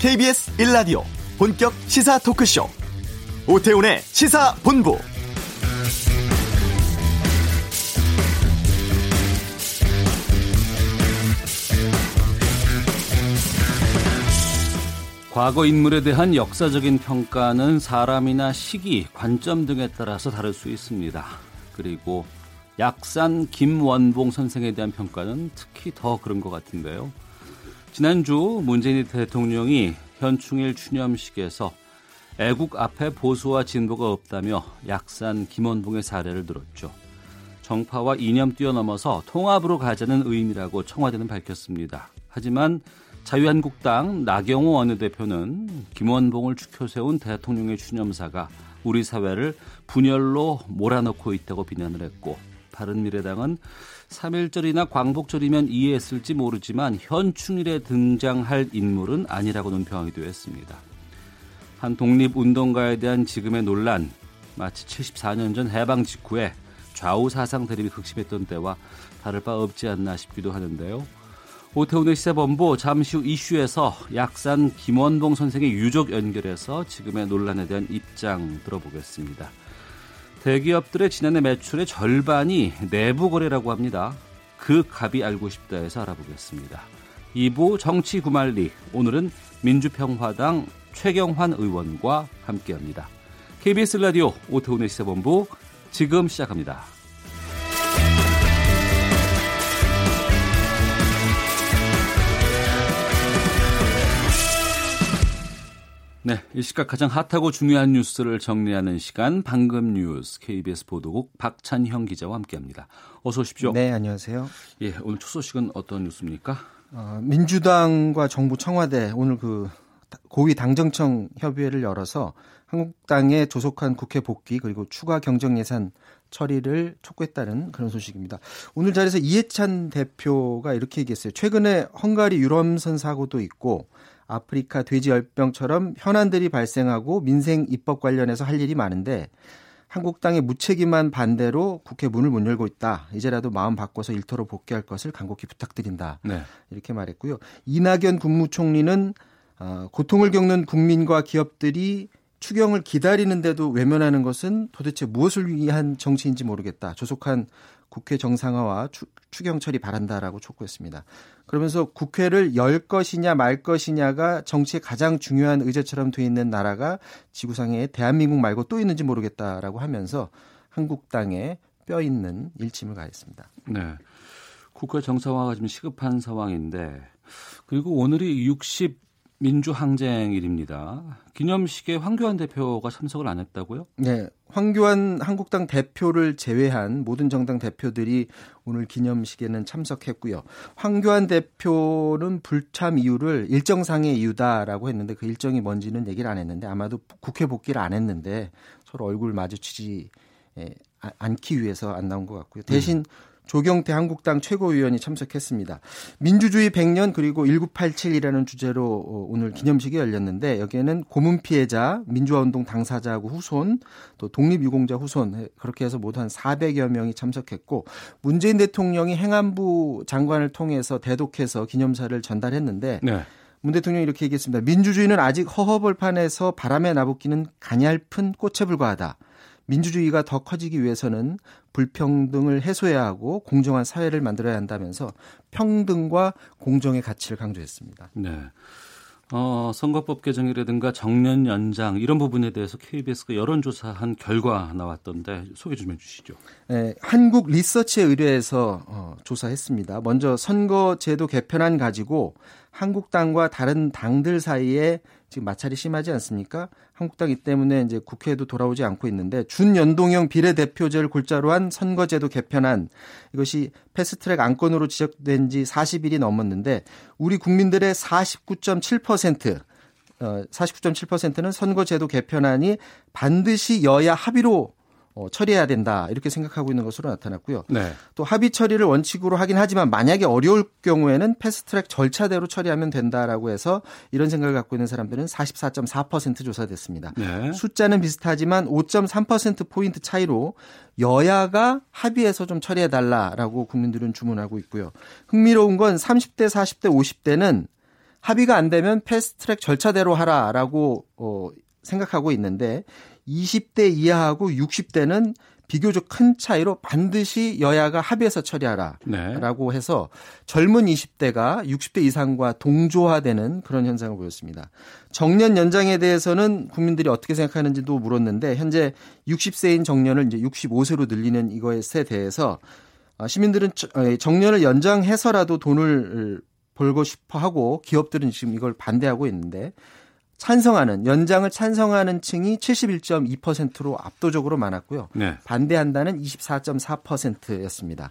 KBS 1라디오 본격 시사 토크쇼 오태훈의 시사본부 과거 인물에 대한 역사적인 평가는 사람이나 시기, 관점 등에 따라서 다를 수 있습니다. 그리고 약산 김원봉 선생에 대한 평가는 특히 더 그런 것 같은데요. 지난주 문재인 대통령이 현충일 추념식에서 애국 앞에 보수와 진보가 없다며 약산 김원봉의 사례를 들었죠. 정파와 이념 뛰어넘어서 통합으로 가자는 의미라고 청와대는 밝혔습니다. 하지만 자유한국당 나경호 원내대표는 김원봉을 추켜 세운 대통령의 추념사가 우리 사회를 분열로 몰아넣고 있다고 비난을 했고 바른미래당은 3일절이나 광복절이면 이해했을지 모르지만 현충일에 등장할 인물은 아니라고 논평하기도 했습니다. 한 독립운동가에 대한 지금의 논란 마치 74년 전 해방 직후에 좌우 사상 대립이 극심했던 때와 다를 바 없지 않나 싶기도 하는데요. 오태훈의 시사본부 잠시 후 이슈에서 약산 김원봉 선생의 유족 연결해서 지금의 논란에 대한 입장 들어보겠습니다. 대기업들의 지난해 매출의 절반이 내부 거래라고 합니다. 그 값이 알고 싶다 해서 알아보겠습니다. 2부 정치 구말리 오늘은 민주평화당 최경환 의원과 함께합니다. KBS 라디오 오태훈의 시사본부 지금 시작합니다. 네, 이 시각 가장 핫하고 중요한 뉴스를 정리하는 시간 방금 뉴스 KBS 보도국 박찬형 기자와 함께합니다. 어서 오십시오. 네, 안녕하세요. 예, 오늘 첫 소식은 어떤 뉴스입니까? 어, 민주당과 정부 청와대 오늘 그 고위 당정청 협의회를 열어서 한국당에 조속한 국회 복귀 그리고 추가 경정 예산 처리를 촉구했다는 그런 소식입니다. 오늘 자리에서 이해찬 대표가 이렇게 얘기했어요. 최근에 헝가리 유람선 사고도 있고 아프리카 돼지 열병처럼 현안들이 발생하고 민생 입법 관련해서 할 일이 많은데 한국당의 무책임한 반대로 국회 문을 못 열고 있다. 이제라도 마음 바꿔서 일터로 복귀할 것을 간곡히 부탁드린다. 네. 이렇게 말했고요. 이낙연 국무총리는 어, 고통을 겪는 국민과 기업들이 추경을 기다리는데도 외면하는 것은 도대체 무엇을 위한 정치인지 모르겠다. 조속한 국회 정상화와 추, 추경 처리 바란다라고 촉구했습니다. 그러면서 국회를 열 것이냐 말 것이냐가 정치의 가장 중요한 의제처럼 돼 있는 나라가 지구상에 대한민국 말고 또 있는지 모르겠다라고 하면서 한국당에 뼈 있는 일침을 가했습니다. 네. 국회 정상화가 지금 시급한 상황인데 그리고 오늘이 60 민주항쟁 일입니다. 기념식에 황교안 대표가 참석을 안 했다고요? 네. 황교안 한국당 대표를 제외한 모든 정당 대표들이 오늘 기념식에는 참석했고요. 황교안 대표는 불참 이유를 일정상의 이유다라고 했는데 그 일정이 뭔지는 얘기를 안 했는데 아마도 국회 복귀를 안 했는데 서로 얼굴 마주치지 않기 위해서 안 나온 것 같고요. 대신 음. 조경태 한국당 최고위원이 참석했습니다. 민주주의 100년 그리고 1987이라는 주제로 어, 오늘 기념식이 열렸는데 여기에는 고문 피해자, 민주화운동 당사자하고 후손, 또 독립유공자 후손 그렇게 해서 모두 한 400여 명이 참석했고 문재인 대통령이 행안부 장관을 통해서 대독해서 기념사를 전달했는데 네. 문 대통령이 이렇게 얘기했습니다. 민주주의는 아직 허허벌판에서 바람에 나붓기는 가냘픈 꽃에 불과하다. 민주주의가 더 커지기 위해서는 불평등을 해소해야 하고 공정한 사회를 만들어야 한다면서 평등과 공정의 가치를 강조했습니다. 네. 어, 선거법 개정이라든가 정년 연장 이런 부분에 대해서 KBS가 여론조사한 결과 나왔던데 소개 좀 해주시죠. 네, 한국 리서치에 의뢰해서 어, 조사했습니다. 먼저 선거제도 개편안 가지고 한국당과 다른 당들 사이에 지금 마찰이 심하지 않습니까? 한국당 이 때문에 이제 국회에도 돌아오지 않고 있는데 준연동형 비례대표제를 골자로 한 선거제도 개편안. 이것이 패스트트랙 안건으로 지적된 지 40일이 넘었는데 우리 국민들의 49.7% 어, 49.7%는 선거제도 개편안이 반드시 여야 합의로 어, 처리해야 된다 이렇게 생각하고 있는 것으로 나타났고요. 네. 또 합의 처리를 원칙으로 하긴 하지만 만약에 어려울 경우에는 패스트트랙 절차대로 처리하면 된다라고 해서 이런 생각을 갖고 있는 사람들은 44.4% 조사됐습니다. 네. 숫자는 비슷하지만 5.3% 포인트 차이로 여야가 합의해서 좀 처리해 달라라고 국민들은 주문하고 있고요. 흥미로운 건 30대, 40대, 50대는 합의가 안 되면 패스트트랙 절차대로 하라라고 어, 생각하고 있는데 20대 이하하고 60대는 비교적 큰 차이로 반드시 여야가 합의해서 처리하라라고 네. 해서 젊은 20대가 60대 이상과 동조화되는 그런 현상을 보였습니다. 정년 연장에 대해서는 국민들이 어떻게 생각하는지도 물었는데 현재 60세인 정년을 이제 65세로 늘리는 이것에 대해서 어, 시민들은 어, 정년을 연장해서라도 돈을 벌고 싶어 하고 기업들은 지금 이걸 반대하고 있는데 찬성하는 연장을 찬성하는 층이 71.2%로 압도적으로 많았고요. 네. 반대한다는 24.4%였습니다.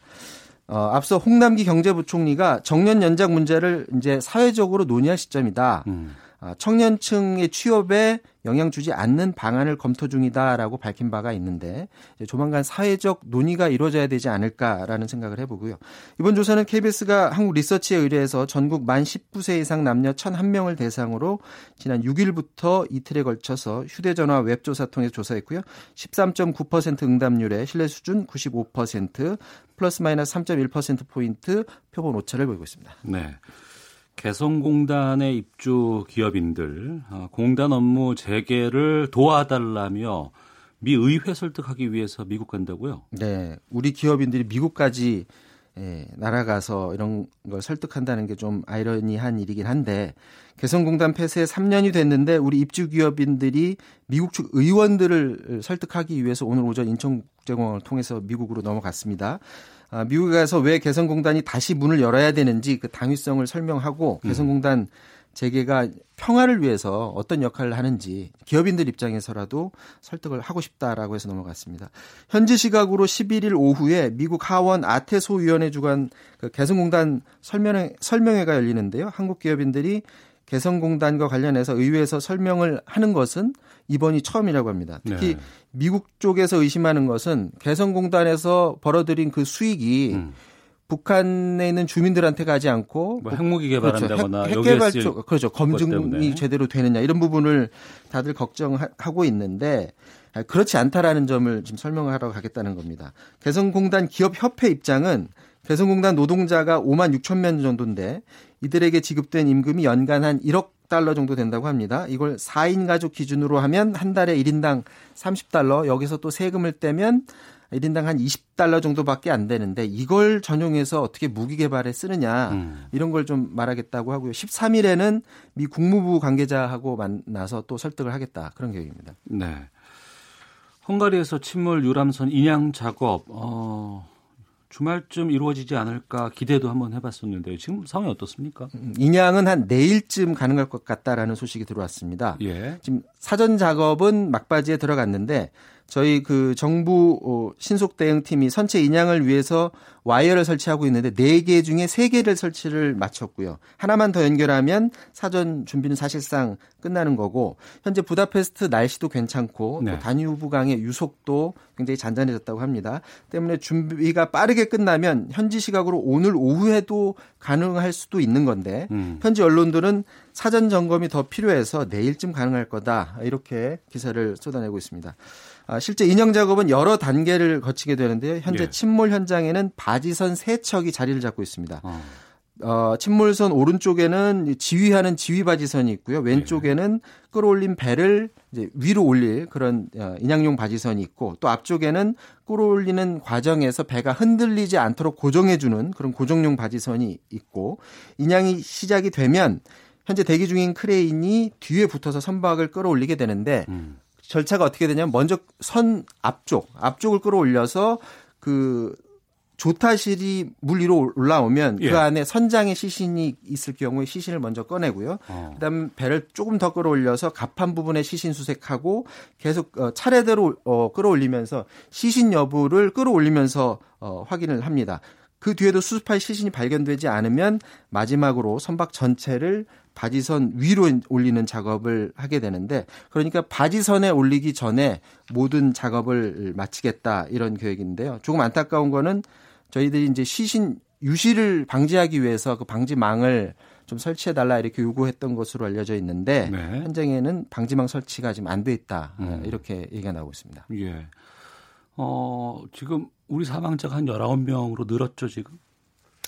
어, 앞서 홍남기 경제부총리가 정년 연장 문제를 이제 사회적으로 논의할 시점이다. 음. 아, 청년층의 취업에 영향 주지 않는 방안을 검토 중이다라고 밝힌 바가 있는데 조만간 사회적 논의가 이루어져야 되지 않을까라는 생각을 해보고요. 이번 조사는 KBS가 한국 리서치에 의뢰해서 전국 만 19세 이상 남녀 1,001명을 대상으로 지난 6일부터 이틀에 걸쳐서 휴대전화 웹조사 통해서 조사했고요. 13.9% 응답률에 신뢰 수준 95% 플러스 마이너스 3.1%포인트 표본 오차를 보이고 있습니다. 네. 개성공단의 입주 기업인들 어, 공단 업무 재개를 도와달라며 미 의회 설득하기 위해서 미국 간다고요? 네, 우리 기업인들이 미국까지 예, 날아가서 이런 걸 설득한다는 게 좀 아이러니한 일이긴 한데 개성공단 폐쇄 3년이 됐는데 우리 입주 기업인들이 미국 측 의원들을 설득하기 위해서 오늘 오전 인천국제공항을 통해서 미국으로 넘어갔습니다. 아, 미국에 가서 왜 개성공단이 다시 문을 열어야 되는지 그 당위성을 설명하고 음. 개성공단 재개가 평화를 위해서 어떤 역할을 하는지 기업인들 입장에서라도 설득을 하고 싶다라고 해서 넘어갔습니다. 현지 시각으로 11일 오후에 미국 하원 아테소 위원회 주관 그 개성공단 설명회, 설명회가 열리는데요. 한국 기업인들이 개성공단과 관련해서 의회에서 설명을 하는 것은 이번이 처음이라고 합니다. 특히 네. 미국 쪽에서 의심하는 것은 개성공단에서 벌어들인 그 수익이 음. 북한에 있는 주민들한테 가지 않고 뭐 핵무기 개발한다거나 그렇죠. 핵, 핵 개발 쪽 그렇죠 검증이 제대로 되느냐 이런 부분을 다들 걱정하고 있는데 그렇지 않다라는 점을 지금 설명하러 가겠다는 겁니다. 개성공단 기업협회 입장은 개성공단 노동자가 5만 6천 명 정도인데 이들에게 지급된 임금이 연간 한 1억 달러 정도 된다고 합니다. 이걸 4인 가족 기준으로 하면 한 달에 1인당 30달러, 여기서 또 세금을 떼면 1인당 한 20달러 정도밖에 안 되는데 이걸 전용해서 어떻게 무기 개발에 쓰느냐 음. 이런 걸 좀 말하겠다고 하고요. 13일에는 미 국무부 관계자하고 만나서 또 설득을 하겠다 그런 계획입니다. 네. 헝가리에서 침몰 유람선 인양 작업 어, 주말쯤 이루어지지 않을까 기대도 한번 해봤었는데요. 지금 상황이 어떻습니까? 음, 인양은 한 내일쯤 가능할 것 같다라는 소식이 들어왔습니다. 예. 지금 사전 작업은 막바지에 들어갔는데 저희 그 정부 어, 신속 대응팀이 선체 인양을 위해서 와이어를 설치하고 있는데 4개 중에 3개를 설치를 마쳤고요. 하나만 더 연결하면 사전 준비는 사실상 끝나는 거고 현재 부다페스트 날씨도 괜찮고 네. 다뉴브강의 유속도 굉장히 잔잔해졌다고 합니다. 때문에 준비가 빠르게 끝나면 현지 시각으로 오늘 오후에도 가능할 수도 있는 건데 음. 현지 언론들은 사전 점검이 더 필요해서 내일쯤 가능할 거다 이렇게 기사를 쏟아내고 있습니다. 아, 실제 인형 작업은 여러 단계를 거치게 되는데요. 현재 네. 침몰 현장에는 바지선 세 척이 자리를 잡고 있습니다. 어. 어, 침몰선 오른쪽에는 지휘하는 지휘바지선이 있고요. 왼쪽에는 네. 끌어올린 배를 이제 위로 올릴 그런 어, 인양용 바지선이 있고 또 앞쪽에는 끌어올리는 과정에서 배가 흔들리지 않도록 고정해주는 그런 고정용 바지선이 있고 인양이 시작이 되면 현재 대기 중인 크레인이 뒤에 붙어서 선박을 끌어올리게 되는데 음. 절차가 어떻게 되냐면 먼저 선 앞쪽 앞쪽을 끌어올려서 그 조타실이 물 위로 올라오면 그 예. 그 안에 선장의 시신이 있을 경우에 시신을 먼저 꺼내고요. 어. 그다음 배를 조금 더 끌어올려서 갑판 부분에 시신 수색하고 계속 어, 차례대로 어, 끌어올리면서 시신 여부를 끌어올리면서 어, 확인을 합니다. 그 뒤에도 수습할 시신이 발견되지 않으면 마지막으로 선박 전체를 바지선 위로 올리는 작업을 하게 되는데 그러니까 바지선에 올리기 전에 모든 작업을 마치겠다 이런 계획인데요. 조금 안타까운 거는 저희들이 이제 시신 유실을 방지하기 위해서 그 방지망을 좀 설치해 달라 이렇게 요구했던 것으로 알려져 있는데 네. 현장에는 방지망 설치가 지금 안 돼 있다 음. 이렇게 얘기가 나오고 있습니다. 예. 어, 지금 우리 사망자가 한 19명으로 늘었죠, 지금?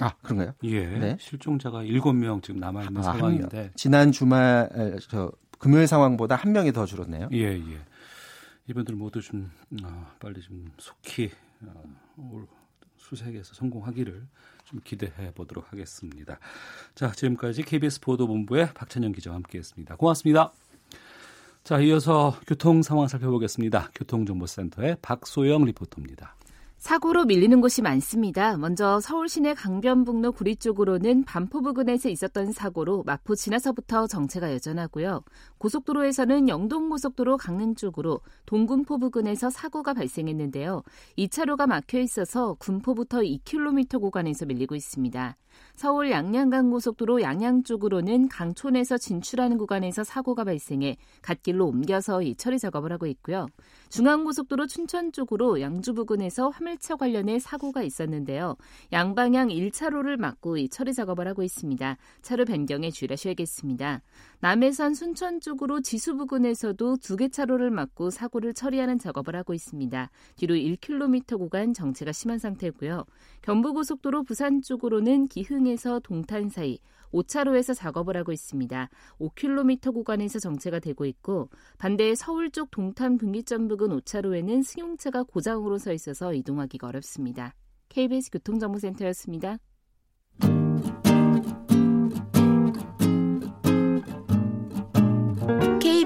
아 그런가요? 예, 네. 실종자가 7명 지금 남아 있는 아, 상황인데 지난 주말 저 금요일 상황보다 한 명이 더 줄었네요. 예, 예. 이분들 모두 좀 어, 빨리 좀 속히 어, 수색에서 성공하기를 좀 기대해 보도록 하겠습니다. 자, 지금까지 KBS 보도본부의 박찬영 기자와 함께했습니다. 고맙습니다. 자, 이어서 교통 상황 살펴보겠습니다. 교통정보센터의 박소영 리포터입니다. 사고로 밀리는 곳이 많습니다. 먼저 서울 시내 강변북로 구리 쪽으로는 반포 부근에서 있었던 사고로 마포 지나서부터 정체가 여전하고요. 고속도로에서는 영동고속도로 강릉 쪽으로 동군포 부근에서 사고가 발생했는데요. 2차로가 막혀 있어서 군포부터 2km 구간에서 밀리고 있습니다. 서울 양양간 고속도로 양양 쪽으로는 강촌에서 진출하는 구간에서 사고가 발생해 갓길로 옮겨서 이 처리 작업을 하고 있고요. 중앙고속도로 춘천 쪽으로 양주 부근에서 화물차 관련해 사고가 있었는데요. 양방향 1차로를 막고 이 처리 작업을 하고 있습니다. 차로 변경에 주의하셔야겠습니다. 남해선 순천 쪽으로 지수 부근에서도 두 개 차로를 막고 사고를 처리하는 작업을 하고 있습니다. 뒤로 1km 구간 정체가 심한 상태고요. 경부고속도로 부산 쪽으로는 기흥에서 동탄 사이 5차로에서 작업을 하고 있습니다. 5km 구간에서 정체가 되고 있고 반대 서울 쪽 동탄 분기점 부근 5차로에는 승용차가 고장으로 서 있어서 이동하기가 어렵습니다. KBS 교통정보센터였습니다.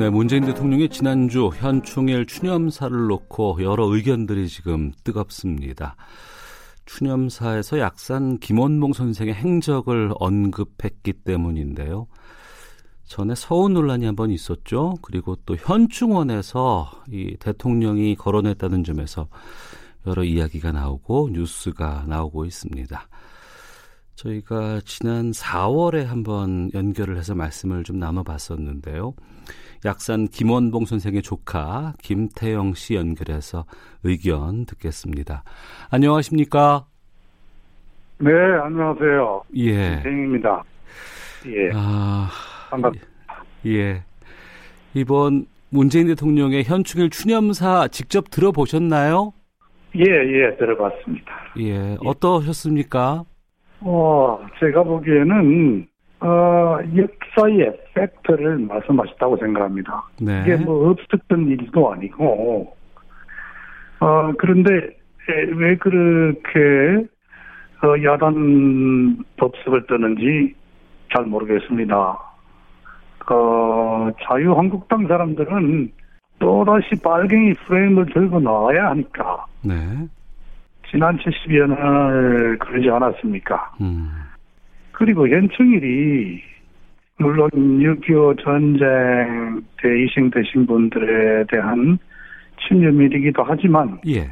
네, 문재인 대통령이 지난주 현충일 추념사를 놓고 여러 의견들이 지금 뜨겁습니다. 추념사에서 약산 김원봉 선생의 행적을 언급했기 때문인데요. 전에 서운 논란이 한번 있었죠. 그리고 또 현충원에서 이 대통령이 거론했다는 점에서 여러 이야기가 나오고 뉴스가 나오고 있습니다. 저희가 지난 4월에 한번 연결을 해서 말씀을 좀 나눠봤었는데요. 약산 김원봉 선생의 조카 김태영 씨 연결해서 의견 듣겠습니다. 안녕하십니까? 네, 안녕하세요. 예. 김태영입니다. 예. 아, 반갑습니다. 예. 이번 문재인 대통령의 현충일 추념사 직접 들어보셨나요? 예, 예, 들어봤습니다. 예, 어떠셨습니까? 어, 제가 보기에는 어, 역사의 팩트를 말씀하셨다고 생각합니다. 네. 이게 뭐 없었던 일도 아니고, 어, 그런데 왜 그렇게 어, 야단 법석을 뜨는지 잘 모르겠습니다. 어, 자유한국당 사람들은 또다시 빨갱이 프레임을 들고 나와야 하니까. 네. 지난 70여 날 그러지 않았습니까? 음. 그리고 현충일이 물론 6.25 전쟁 때 희생되신 분들에 대한 추념일이기도 하지만 예.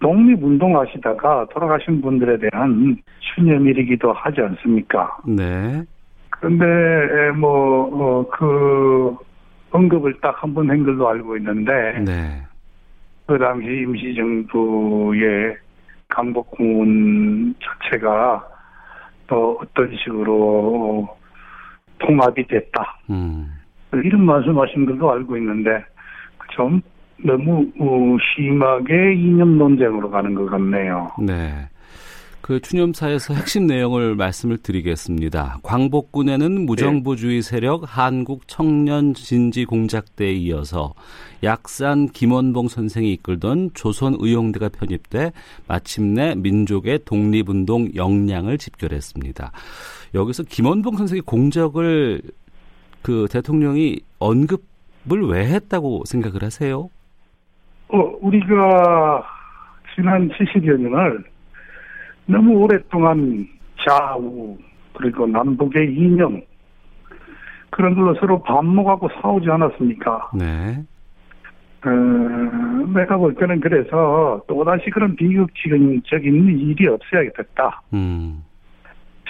독립운동 하시다가 돌아가신 분들에 대한 추념일이기도 하지 않습니까? 네. 그런데 뭐그 어, 언급을 딱 한 번 한 걸로 알고 있는데 네. 그 당시 임시정부의 강복군 자체가 또 어떤 식으로 통합이 됐다. 음. 이런 말씀하신 걸로 알고 있는데 좀 너무 어, 심하게 이념 논쟁으로 가는 것 같네요. 네. 그 추념사에서 핵심 내용을 말씀을 드리겠습니다. 광복군에는 무정부주의 세력 한국 청년 진지 공작대에 이어서 약산 김원봉 선생이 이끌던 조선 의용대가 편입돼 마침내 민족의 독립운동 역량을 집결했습니다. 여기서 김원봉 선생의 공적을 그 대통령이 언급을 왜 했다고 생각을 하세요? 어, 우리가 지난 70여 년을 너무 오랫동안 좌우 그리고 남북의 이념 그런 걸로 서로 반목하고 싸우지 않았습니까? 네. 어, 내가 볼 때는 그래서 또다시 그런 비극적인 일이 없어야겠다. 음.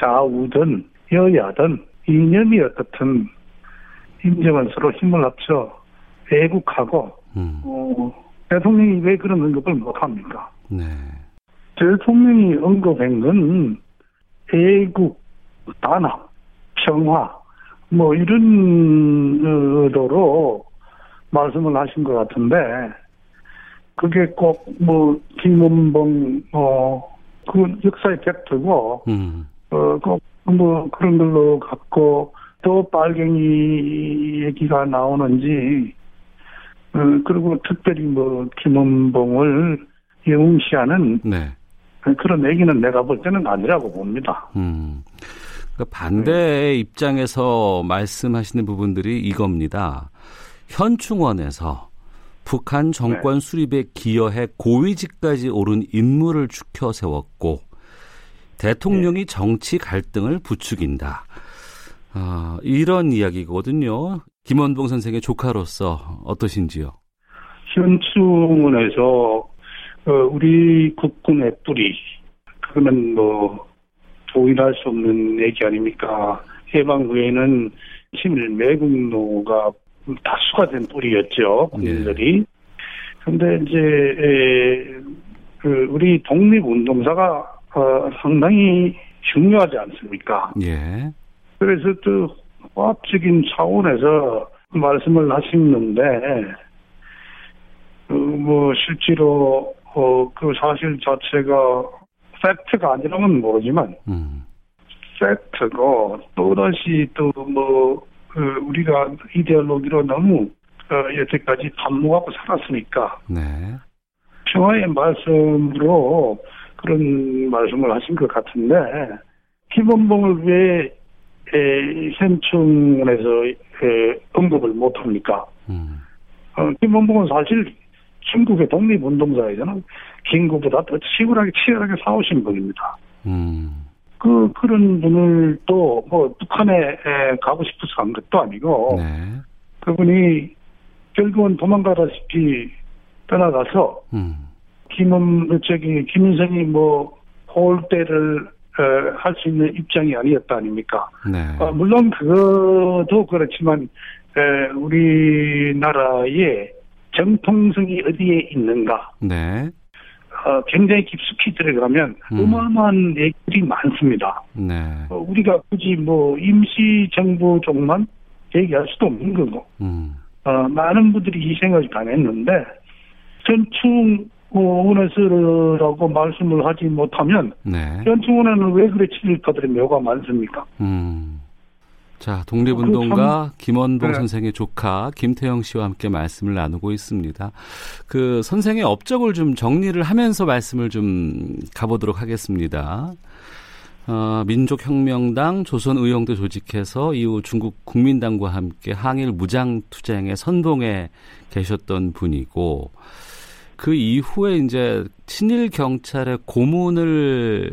좌우든 여야든 이념이 어떻든 인정은 서로 힘을 합쳐 애국하고 음. 어, 대통령이 왜 그런 언급을 못합니까? 네. 대통령이 언급한 건 애국, 단합, 평화 뭐 이런 의도로 말씀을 하신 것 같은데 그게 꼭 뭐 김원봉 어그 역사의 팩트고 음. 어꼭 뭐 그런 걸로 갖고 또 빨갱이 얘기가 나오는지 어 그리고 특별히 뭐 김원봉을 영웅시하는 네. 그런 얘기는 내가 볼 때는 아니라고 봅니다. 음. 그러니까 반대의 입장에서 말씀하시는 부분들이 이겁니다. 현충원에서 북한 정권 수립에 기여해 고위직까지 오른 인물을 추켜 세웠고 대통령이 정치 갈등을 부추긴다. 아, 이런 이야기거든요. 김원봉 선생의 조카로서 어떠신지요? 현충원에서 어, 우리 국군의 뿌리 그거는 뭐 부인할 수 없는 얘기 아닙니까? 해방 후에는 친일 매국노가 다수가 된 뿌리였죠 군인들이. 근데 이제 에, 그 우리 독립운동사가 어, 상당히 중요하지 않습니까? 예. 그래서 또 화학적인 차원에서 말씀을 하시는데 그뭐 실제로 어, 그 사실 자체가 팩트가 아니라면 모르지만 음. 팩트고 또다시 또 뭐 그 우리가 이데올로기로 너무 어, 여태까지 반목하고 살았으니까 네. 평화의 말씀으로 그런 말씀을 하신 것 같은데 김원봉을 왜 에, 현충원에서 에, 언급을 못합니까? 음. 어, 김원봉은 사실 중국의 독립운동자이잖아. 김구보다 더 치열하게 치열하게 싸우신 분입니다. 음. 그 그런 분을 또 뭐 북한에 에, 가고 싶어서 간 것도 아니고 네. 그분이 결국은 도망가다시피 떠나가서 음. 김은 저기 김인성이 뭐 홀대를 할 수 있는 입장이 아니었다 아닙니까? 네. 어, 물론 그것도 그렇지만 에, 우리나라의 정통성이 어디에 있는가? 네. 어, 굉장히 깊숙이 들어가면 음. 어마어마한 얘기들이 많습니다. 네. 어, 우리가 굳이 뭐 임시 정부 쪽만 얘기할 수도 없는 거고 음. 어, 많은 분들이 희생을 당했는데 전충원에서라고 말씀을 하지 못하면 네. 전충원에는 왜 그래 친일파들의 묘가 많습니까? 음. 자, 독립운동가 김원봉 네. 선생의 조카 김태영 씨와 함께 말씀을 나누고 있습니다. 그 선생의 업적을 좀 정리를 하면서 말씀을 좀 가보도록 하겠습니다. 어, 민족혁명당 조선의용대 조직해서 이후 중국 국민당과 함께 항일 무장투쟁에 선동해 계셨던 분이고 그 이후에 이제 친일 경찰의 고문을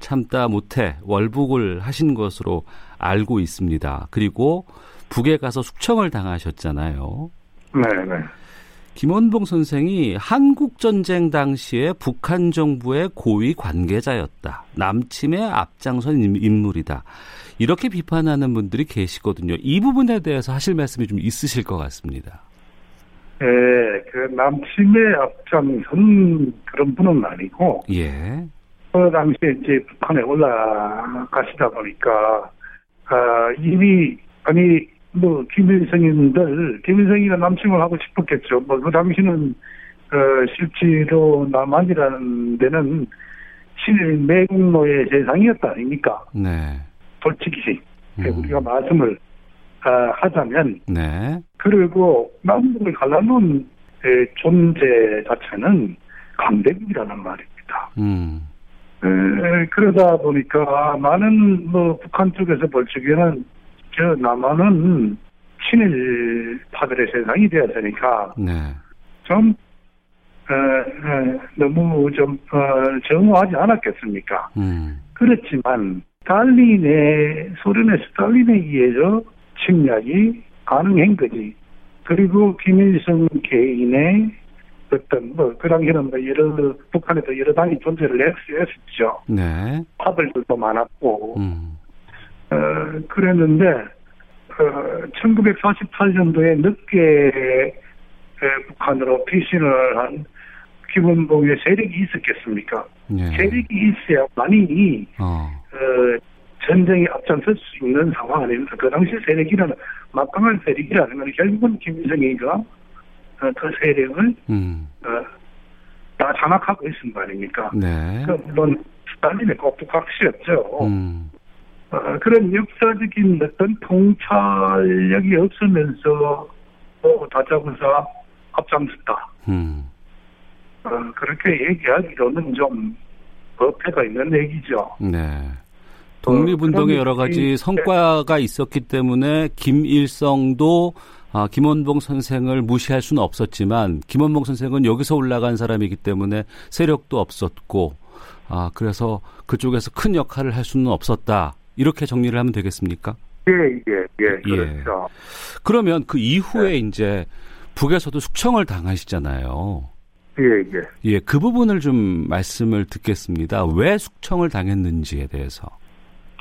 참다 못해 월북을 하신 것으로 알고 있습니다. 그리고 북에 가서 숙청을 당하셨잖아요. 네 네. 김원봉 선생이 한국 전쟁 당시에 북한 정부의 고위 관계자였다. 남침에 앞장선 인- 인물이다. 이렇게 비판하는 분들이 계시거든요. 이 부분에 대해서 하실 말씀이 좀 있으실 것 같습니다. 예, 그 남침의 앞장선 그런 분은 아니고 예. 그 당시에 이제 북한에 올라가시다 보니까 아, 이미 아니 뭐 김일성인들 김일성이가 남침을 하고 싶었겠죠. 뭐 그 당시는 어, 실제로 남한이라는 데는 친일 매국노의 세상이었다 아닙니까? 네. 솔직히 음. 우리가 말씀을 아, 하자면 네. 그리고 남북을 갈라놓은 에, 존재 자체는 강대국이라는 말입니다. 음. 에, 그러다 보니까 많은 뭐 북한 쪽에서 볼 적에는 저 남한은 친일파들의 세상이 되었으니까 네. 좀 에, 에, 너무 좀 어, 정오하지 않았겠습니까? 음. 그렇지만 스탈린의 소련의 스탈린에 의해서 침략이 가능한 거지. 그리고 김일성 개인의 어떤 뭐그 당시에는 뭐 여러 북한에도 여러 당이 존재를 했, 했었죠. 네. 파벌들도 많았고 음. 어, 그랬는데, 어, 1948년도에 늦게 에, 북한으로 피신을 한 김원봉의 세력이 있었겠습니까? 예. 세력이 있어야만이 어. 어, 전쟁에 앞장설 수 있는 상황 아닙니까? 그 당시 세력이라는 막강한 세력이라는 건 결국은 김일성이가 어, 그 세력을 음. 어, 다 장악하고 있은 거 아닙니까? 네. 그 물론 스탈린의 꼭두 각시였죠. 음. 어, 그런 역사적인 어떤 통찰력이 없으면서 어, 다짜고사 앞장섰다. 음. 어, 그렇게 얘기하기로는 좀 어폐가 있는 얘기죠. 네. 독립운동에 그럼 여러 이- 가지 성과가 있었기 때문에 김일성도 아, 김원봉 선생을 무시할 수는 없었지만 김원봉 선생은 여기서 올라간 사람이기 때문에 세력도 없었고 아 그래서 그쪽에서 큰 역할을 할 수는 없었다 이렇게 정리를 하면 되겠습니까? 예, 예, 예, 예. 그렇죠. 그러면 그 이후에 네. 이제 북에서도 숙청을 당하시잖아요. 예, 예. 예, 그 부분을 좀 말씀을 듣겠습니다. 왜 숙청을 당했는지에 대해서.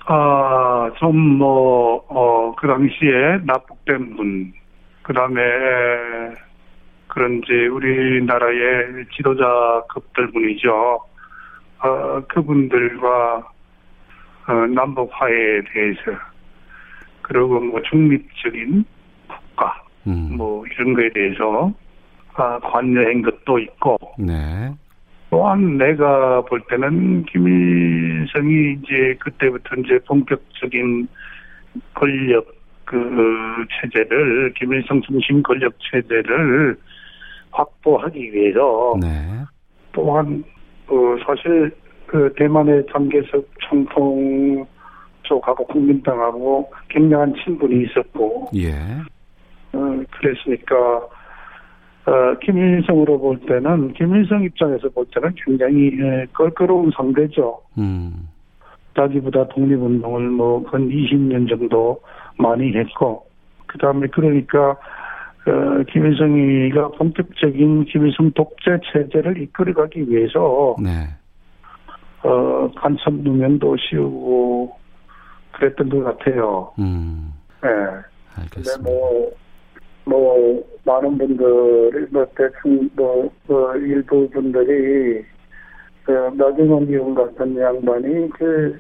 아, 좀 뭐, 어, 그 당시에 납북된 분, 그 다음에, 그런 이제 우리나라의 지도자급들 분이죠. 어, 그분들과, 어, 남북화에 대해서, 그리고 뭐 중립적인 국가, 음. 뭐 이런 거에 대해서, 아, 관여한 것도 있고, 네. 또한 내가 볼 때는 김일성이 이제 그때부터 이제 본격적인 권력 그 체제를 김일성 중심 권력 체제를 확보하기 위해서 네. 또한 그 사실 그 대만의 장개석 총통 쪽하고 국민당하고 굉장한 친분이 있었고 예. 어, 그랬으니까, 어, 김일성으로 볼 때는, 김일성 입장에서 볼 때는 굉장히, 에, 껄끄러운 상대죠. 음. 자기보다 독립운동을 뭐, 근 20년 정도 많이 했고, 그 다음에 그러니까, 어, 김일성이가 본격적인 김일성 독재 체제를 이끌어가기 위해서, 네. 어, 간첩 누면도 씌우고, 그랬던 것 같아요. 음. 예. 근데 알겠습니다. 뭐, 뭐, 많은 분들이, 뭐, 대충, 뭐, 그, 일부 분들이, 그, 나경원 의원 같은 양반이, 그,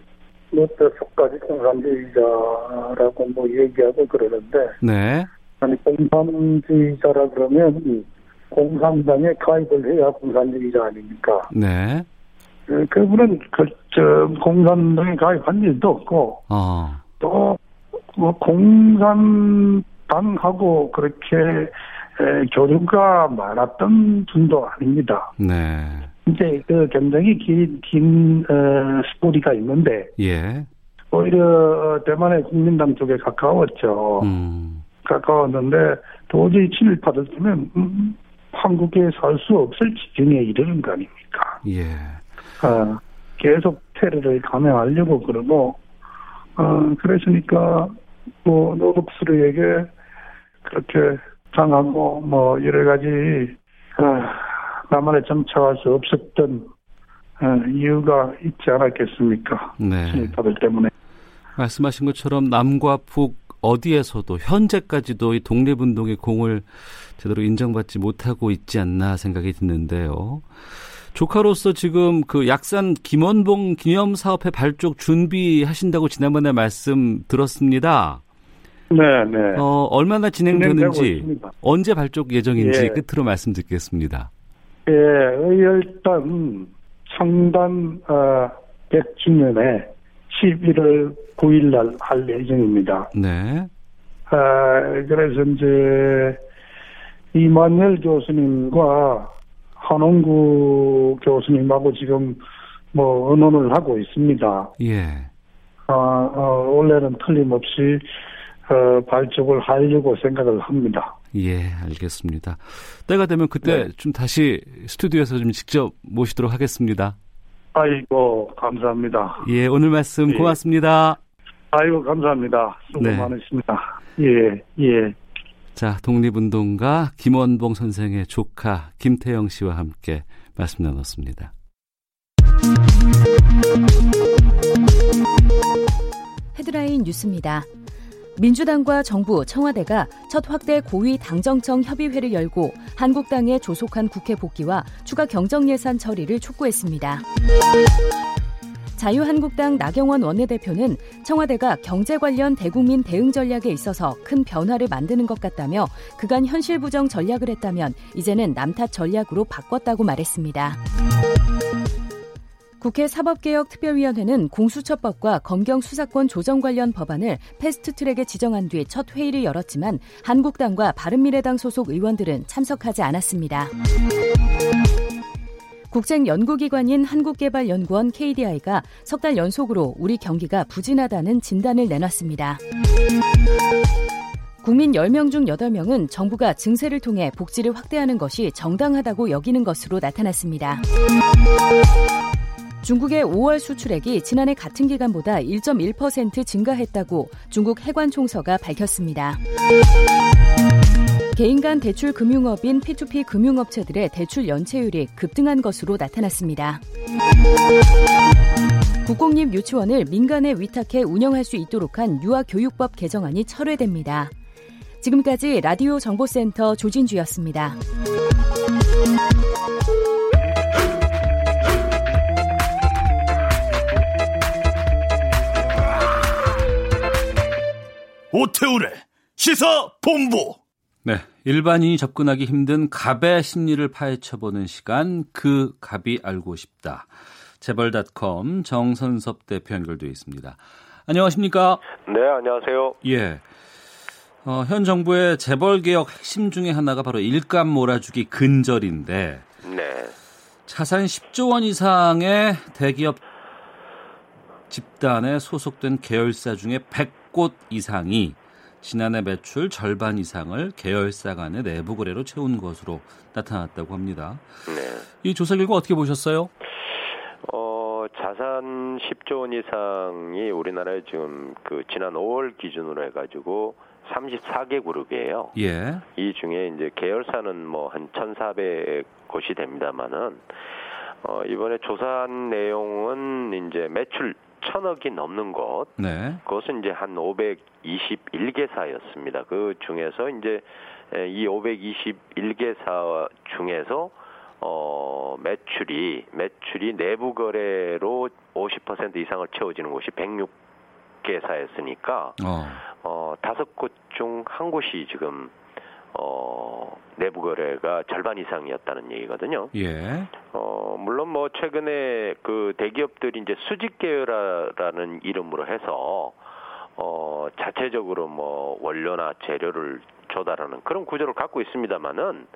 뭐, 뼛속까지 공산주의자라고 뭐 얘기하고 그러는데, 네. 아니, 공산주의자라 그러면, 공산당에 가입을 해야 공산주의자 아닙니까? 네. 그, 그분은, 그, 저, 공산당에 가입한 일도 없고, 어. 또, 뭐, 공산당하고 그렇게 에, 교류가 많았던 분도 아닙니다. 네. 이제 그 굉장히 긴, 긴, 어, 스토리가 있는데, 예. 오히려 어, 대만의 국민당 쪽에 가까웠죠. 음. 가까웠는데, 도저히 친일파들 때문에, 음, 한국에 살 수 없을 지경에 이르는 거 아닙니까? 예. 어, 계속 테러를 감행하려고 그러고, 어, 그랬으니까, 뭐, 노독스르에게 그렇게 당하고, 뭐, 여러 가지, 어, 나만의 정착할 수 없었던, 어, 이유가 있지 않았겠습니까? 네. 친일파들 때문에. 말씀하신 것처럼 남과 북 어디에서도 현재까지도 이 독립운동의 공을 제대로 인정받지 못하고 있지 않나 생각이 드는데요. 조카로서 지금 그 약산 김원봉 기념 사업회 발족 준비하신다고 지난번에 말씀 들었습니다. 네, 네. 어, 얼마나 진행되는지. 언제 발족 예정인지 예. 끝으로 말씀 듣겠습니다. 예, 의열단 창단, 어, 100주년에 11월 9일 날 할 예정입니다. 네. 아, 그래서 이제 이만열 교수님과 한홍구 교수님하고 지금 뭐 의논을 하고 있습니다. 예. 아, 어, 원래는 틀림없이 어, 발족을 하려고 생각을 합니다. 예, 알겠습니다. 때가 되면 그때 네. 좀 다시 스튜디오에서 좀 직접 모시도록 하겠습니다. 아이고 감사합니다. 예, 오늘 말씀 예. 고맙습니다. 아이고 감사합니다. 수고 네. 많으십니다. 예, 예. 자, 독립운동가 김원봉 선생의 조카 김태영 씨와 함께 말씀 나눴습니다. 헤드라인 뉴스입니다. 민주당과 정부, 청와대가 첫 확대 고위 당정청 협의회를 열고 한국당에 조속한 국회 복귀와 추가 경정 예산 처리를 촉구했습니다. 자유한국당 나경원 원내대표는 청와대가 경제 관련 대국민 대응 전략에 있어서 큰 변화를 만드는 것 같다며 그간 현실 부정 전략을 했다면 이제는 남탓 전략으로 바꿨다고 말했습니다. 국회 사법개혁특별위원회는 공수처법과 검경수사권 조정 관련 법안을 패스트트랙에 지정한 뒤 첫 회의를 열었지만 한국당과 바른미래당 소속 의원들은 참석하지 않았습니다. 국책연구기관인 한국개발연구원 KDI가 석 달 연속으로 우리 경기가 부진하다는 진단을 내놨습니다. 국민 10명 중 8명은 정부가 증세를 통해 복지를 확대하는 것이 정당하다고 여기는 것으로 나타났습니다. 중국의 5월 수출액이 지난해 같은 기간보다 1.1% 증가했다고 중국 해관 총서가 밝혔습니다. 개인 간 대출 금융업인 P2P 금융업체들의 대출 연체율이 급등한 것으로 나타났습니다. 국공립 유치원을 민간에 위탁해 운영할 수 있도록 한 유아교육법 개정안이 철회됩니다. 지금까지 라디오 정보센터 조진주였습니다. 오태우래 시사 본부. 네, 일반인이 접근하기 힘든 갑의 심리를 파헤쳐보는 시간 그 갑이 알고 싶다. 재벌닷컴 정선섭 대표 연결되어 있습니다. 안녕하십니까? 네, 안녕하세요. 예. 어, 현 정부의 재벌 개혁 핵심 중에 하나가 바로 일감 몰아주기 근절인데 네. 차산 10조 원 이상의 대기업 집단에 소속된 계열사 중에 100 곳 이상이 지난해 매출 절반 이상을 계열사 간의 내부 거래로 채운 것으로 나타났다고 합니다. 네. 이 조사 결과 어떻게 보셨어요? 어, 자산 10조 원 이상이 우리나라에 지금 그 지난 5월 기준으로 해가지고 34개 그룹이에요. 예. 이 중에 이제 계열사는 뭐 한 1,400곳이 됩니다만은 어, 이번에 조사한 내용은 이제 매출 천억이 넘는 곳. 네. 그것은 이제 한 521개사였습니다. 그 중에서 이제 이 521개사 중에서 어 매출이 매출이 내부 거래로 50% 이상을 채워지는 곳이 106개사였으니까 어. 어 다섯 곳 중 한 곳이 지금 어 내부 거래가 절반 이상이었다는 얘기거든요. 예. 어, 물론 뭐 최근에 그 대기업들이 이제 수직 계열화라는 이름으로 해서 어, 자체적으로 뭐 원료나 재료를 조달하는 그런 구조를 갖고 있습니다만은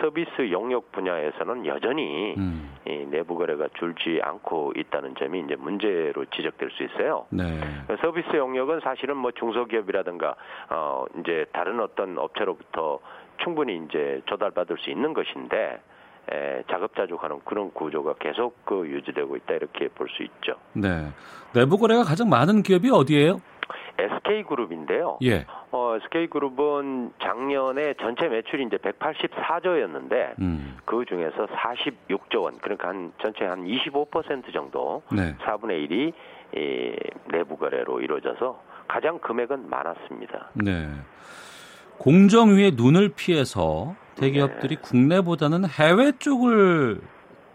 서비스 영역 분야에서는 여전히 음. 이 내부 거래가 줄지 않고 있다는 점이 이제 문제로 지적될 수 있어요. 네. 서비스 영역은 사실은 뭐 중소기업이라든가 어 이제 다른 어떤 업체로부터 충분히 이제 조달받을 수 있는 것인데 에, 자급자족하는 그런 구조가 계속 그 유지되고 있다 이렇게 볼 수 있죠. 네. 내부 거래가 가장 많은 기업이 어디예요? SK 그룹인데요. 예. 어, SK 그룹은 작년에 전체 매출이 이제 184조였는데 음. 그 중에서 46조 원, 그러니까 한 전체 한 25% 정도, 네. 4분의 1이 이 내부 거래로 이루어져서 가장 금액은 많았습니다. 네. 공정위의 눈을 피해서 대기업들이 네. 국내보다는 해외 쪽을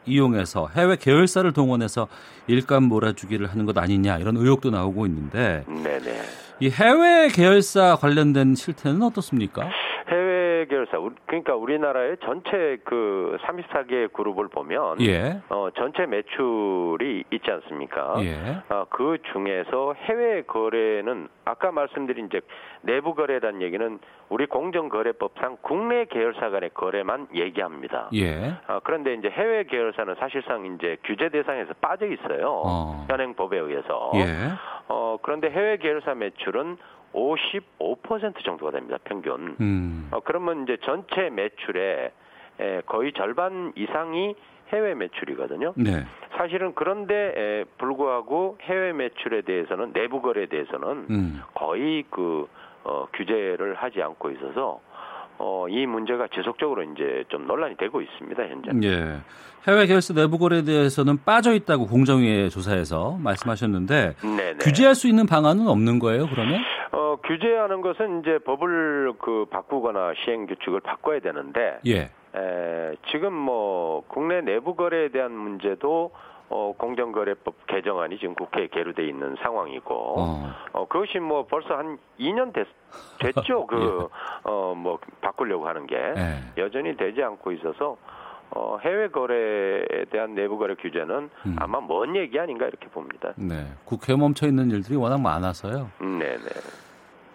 이용해서 해외 계열사를 동원해서 일감 몰아주기를 하는 것 아니냐 이런 의혹도 나오고 있는데 네네. 이 해외 계열사 관련된 실태는 어떻습니까? 해외 계열사, 우리- 그러니까 우리나라의 전체 그 34개 그룹을 보면 예. 어, 전체 매출이 있지 않습니까? 예. 아, 그 중에서 해외 거래는 아까 말씀드린 이제 내부 거래란 얘기는 우리 공정거래법상 국내 계열사 간의 거래만 얘기합니다. 예. 아, 그런데 이제 해외 계열사는 사실상 이제 규제 대상에서 빠져 있어요. 어. 현행법에 의해서. 예. 어, 그런데 해외 계열사 매출은 55% 정도가 됩니다. 평균. 음. 어, 그러면 이제 전체 매출의 에, 거의 절반 이상이 해외 매출이거든요. 네. 사실은 그런데 에, 불구하고 해외 매출에 대해서는 내부 거래에 대해서는 음. 거의 그 어, 규제를 하지 않고 있어서 어, 이 문제가 지속적으로 이제 좀 논란이 되고 있습니다, 현재. 예. 해외 계열사 내부 거래에 대해서는 빠져 있다고 공정위의 조사에서 말씀하셨는데 네네. 규제할 수 있는 방안은 없는 거예요, 그러면? 어, 규제하는 것은 이제 법을 그 바꾸거나 시행 규칙을 바꿔야 되는데 예. 에, 지금 뭐 국내 내부 거래에 대한 문제도 어, 공정거래법 개정안이 지금 국회에 계류돼 있는 상황이고 어. 어, 그것이 뭐 벌써 한 2년 됐, 됐죠. 그, 어, 뭐, 바꾸려고 하는 게. 예. 여전히 되지 않고 있어서, 어, 해외 거래에 대한 내부 거래 규제는 음. 아마 먼 얘기 아닌가 이렇게 봅니다. 네. 국회에 멈춰 있는 일들이 워낙 많아서요. 음, 네네.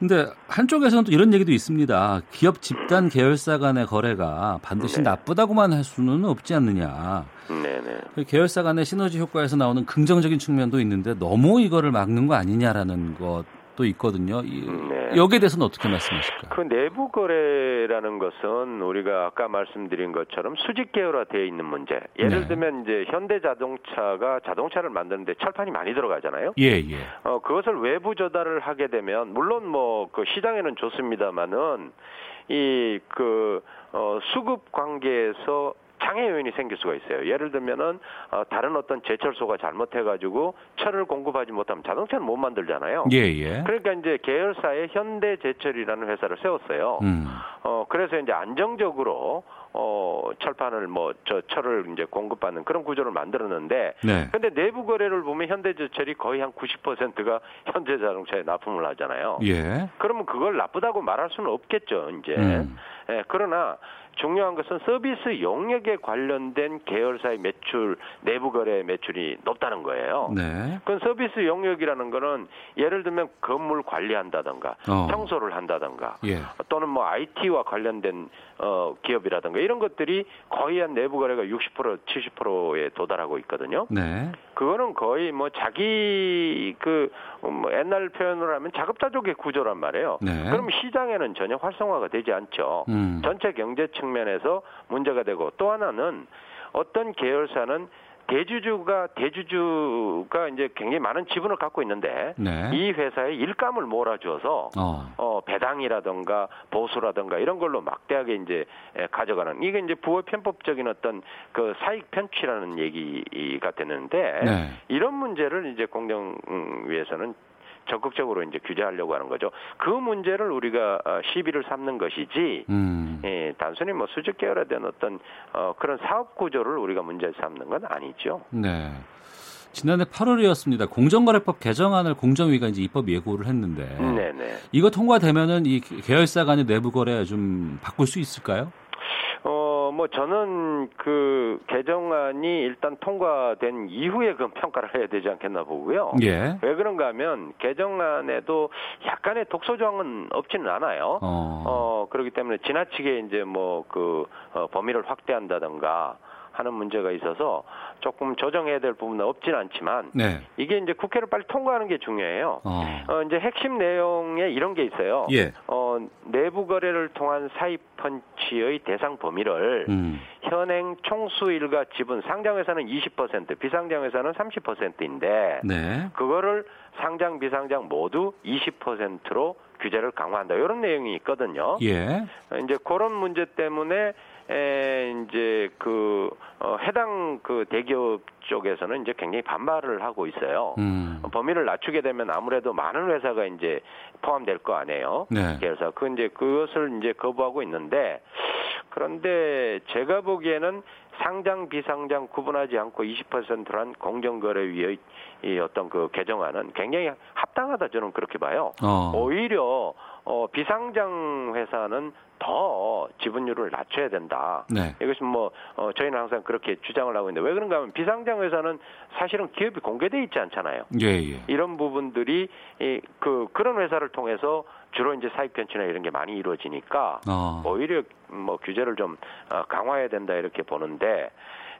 근데 한쪽에서는 또 이런 얘기도 있습니다. 기업 집단 계열사 간의 거래가 반드시 네. 나쁘다고만 할 수는 없지 않느냐. 네네. 그 계열사 간의 시너지 효과에서 나오는 긍정적인 측면도 있는데 너무 이거를 막는 거 아니냐라는 것 도 있거든요. 이- 네. 여기에 대해서는 어떻게 말씀하실까요? 그 내부 거래라는 것은 우리가 아까 말씀드린 것처럼 수직 계열화되어 있는 문제. 예를 네. 들면 이제 현대 자동차가 자동차를 만드는데 철판이 많이 들어가잖아요. 예, 예. 어, 그것을 외부 조달을 하게 되면, 물론 뭐, 그 시장에는 좋습니다만은, 이, 그, 어, 수급 관계에서 장애 요인이 생길 수가 있어요. 예를 들면은, 어, 다른 어떤 제철소가 잘못해가지고 철을 공급하지 못하면 자동차는 못 만들잖아요. 예, 예. 그러니까 이제 계열사에 현대제철이라는 회사를 세웠어요. 음. 어, 그래서 이제 안정적으로, 어, 철판을 뭐, 저 철을 이제 공급하는 그런 구조를 만들었는데, 네. 근데 내부 거래를 보면 현대제철이 거의 한 90%가 현대 자동차에 납품을 하잖아요. 예. 그러면 그걸 나쁘다고 말할 수는 없겠죠, 이제. 음. 예, 그러나 중요한 것은 서비스 용역에 관련된 계열사의 매출, 내부 거래 매출이 높다는 거예요. 네. 그건 서비스 용역이라는 거는 예를 들면 건물 관리한다던가 어. 청소를 한다던가 예. 또는 뭐 IT와 관련된 어, 기업이라든가 이런 것들이 거의 한 내부 거래가 60% 70%에 도달하고 있거든요. 네. 그거는 거의 뭐 자기 그 뭐 옛날 표현으로 하면 자급자족의 구조란 말이에요. 네. 그럼 시장에는 전혀 활성화가 되지 않죠. 음. 전체 경제 측면에서 문제가 되고 또 하나는 어떤 계열사는 대주주가 대주주가 이제 굉장히 많은 지분을 갖고 있는데 네. 이 회사에 일감을 몰아줘서 어. 어, 배당이라든가 보수라든가 이런 걸로 막대하게 이제 에, 가져가는 이게 이제 부의 편법적인 어떤 그 사익 편취라는 얘기가 되는데 네. 이런 문제를 이제 공정위에서는 적극적으로 이제 규제하려고 하는 거죠. 그 문제를 우리가 어, 시비를 삼는 것이지 음. 예, 단순히 뭐 수직 계열화된 어떤 어, 그런 사업 구조를 우리가 문제 삼는 건 아니죠. 네. 지난해 8월이었습니다. 공정거래법 개정안을 공정위가 이제 입법 예고를 했는데 네네. 이거 통과되면은 이 계열사 간의 내부 거래 좀 바꿀 수 있을까요? 어, 뭐 저는 그 개정안이 일단 통과된 이후에 그 평가를 해야 되지 않겠나 보고요. 예. 왜 그런가 하면 개정안에도 약간의 독소 조항은 없지는 않아요. 어. 어, 그렇기 때문에 지나치게 이제 뭐그 범위를 확대한다던가 하는 문제가 있어서 조금 조정해야 될 부분은 없지는 않지만 네. 이게 이제 국회를 빨리 통과하는 게 중요해요. 어. 어, 이제 핵심 내용에 이런 게 있어요. 예. 어, 내부 거래를 통한 사입 펀치의 대상 범위를 음. 현행 총수 일가 지분 상장회사는 20% 비상장회사는 30%인데 네. 그거를 상장 비상장 모두 20%로 규제를 강화한다 이런 내용이 있거든요. 예. 이제 그런 문제 때문에 에 이제 그 어, 해당 그 대기업 쪽에서는 이제 굉장히 반발을 하고 있어요. 음. 범위를 낮추게 되면 아무래도 많은 회사가 이제 포함될 거 아니에요. 네. 그래서 그 이제 그것을 이제 거부하고 있는데 그런데 제가 보기에는 상장 비상장 구분하지 않고 20%란 공정거래위의 이 어떤 그 개정안은 굉장히 합당하다 저는 그렇게 봐요. 어. 오히려 어 비상장 회사는 더 지분율을 낮춰야 된다. 네. 이것은 뭐 어, 저희는 항상 그렇게 주장을 하고 있는데 왜 그런가 하면 비상장 회사는 사실은 기업이 공개돼 있지 않잖아요. 예, 예. 이런 부분들이 이, 그 그런 회사를 통해서 주로 이제 사익 편취나 이런 게 많이 이루어지니까 어. 오히려 뭐 규제를 좀 어, 강화해야 된다 이렇게 보는데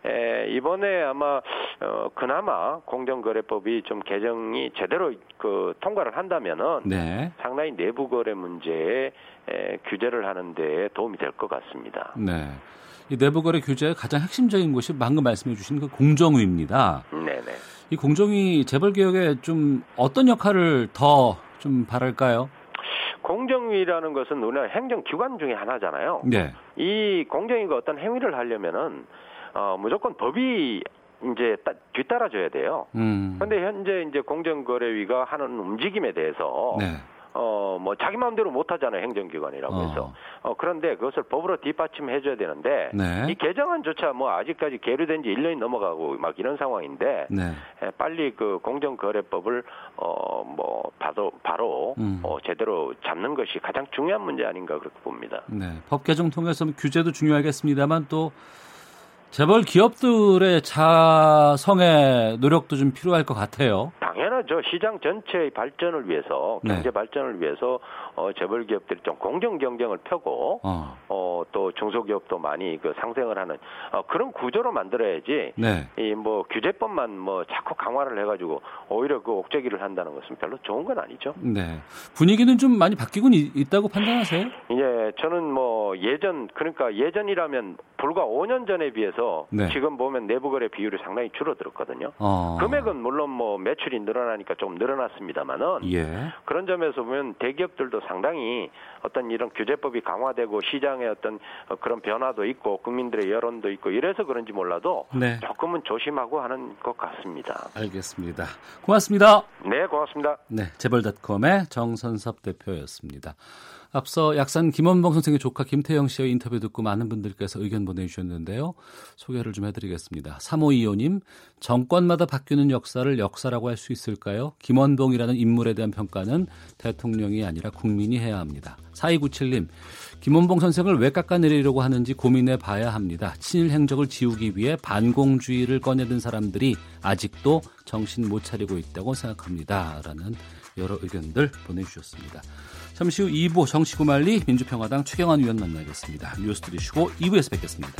에, 이번에 아마 어, 그나마 공정거래법이 좀 개정이 제대로 그 통과를 한다면은 네. 상당히 내부 거래 문제에 에, 규제를 하는 데 도움이 될 것 같습니다. 네. 이 내부 거래 규제의 가장 핵심적인 곳이 방금 말씀해 주신 그 공정위입니다. 네네. 이 공정위 재벌 개혁에 좀 어떤 역할을 더 좀 바랄까요? 공정위라는 것은 우리나라 행정기관 중에 하나잖아요. 네. 이 공정위가 어떤 행위를 하려면은 어, 무조건 법이 이제 따, 뒤따라줘야 돼요. 음. 근데 현재 이제 공정거래위가 하는 움직임에 대해서 네. 어, 뭐, 자기 마음대로 못 하잖아요, 행정기관이라고 어. 해서. 어, 그런데 그것을 법으로 뒷받침해줘야 되는데, 네. 이 개정안조차 뭐, 아직까지 계류된 지 1년이 넘어가고 막 이런 상황인데, 네. 에, 빨리 그 공정거래법을, 어, 뭐, 바로, 바로, 음. 어, 제대로 잡는 것이 가장 중요한 문제 아닌가 그렇게 봅니다. 네. 법 개정 통해서 규제도 중요하겠습니다만 또 재벌 기업들의 자성의 노력도 좀 필요할 것 같아요. 당연하죠. 시장 전체의 발전을 위해서, 네. 경제 발전을 위해서, 어, 재벌 기업들이 좀 공정 경쟁을 펴고, 어. 어, 또 중소기업도 많이 그 상생을 하는 어, 그런 구조로 만들어야지 네. 이뭐 규제법만 뭐 자꾸 강화를 해가지고 오히려 그 옥죄기를 한다는 것은 별로 좋은 건 아니죠. 네. 분위기는 좀 많이 바뀌곤 있, 있다고 판단하세요? 예, 저는 뭐 예전 그러니까 예전이라면 불과 5년 전에 비해서 네. 지금 보면 내부 거래 비율이 상당히 줄어들었거든요. 어. 금액은 물론 뭐 매출이 늘어나니까 좀 늘어났습니다만은 예. 그런 점에서 보면 대기업들도 상당히 어떤 이런 규제법이 강화되고 시장의 어떤 어, 그런 변화도 있고 국민들의 여론도 있고 이래서 그런지 몰라도 네. 조금은 조심하고 하는 것 같습니다. 알겠습니다. 고맙습니다. 네, 고맙습니다. 네, 재벌닷컴의 정선섭 대표였습니다. 앞서 약산 김원봉 선생의 조카 김태영 씨의 인터뷰 듣고 많은 분들께서 의견 보내주셨는데요. 소개를 좀 해드리겠습니다. 3525님, 정권마다 바뀌는 역사를 역사라고 할 수 있을까요? 김원봉이라는 인물에 대한 평가는 대통령이 아니라 국민이 해야 합니다. 4297님, 김원봉 선생을 왜 깎아내리려고 하는지 고민해 봐야 합니다. 친일 행적을 지우기 위해 반공주의를 꺼내든 사람들이 아직도 정신 못 차리고 있다고 생각합니다. 라는 여러 의견들 보내주셨습니다. 잠시 후 2부 정치구말리 민주평화당 최경환 위원 만나겠습니다. 뉴스 들으시고 2부에서 뵙겠습니다.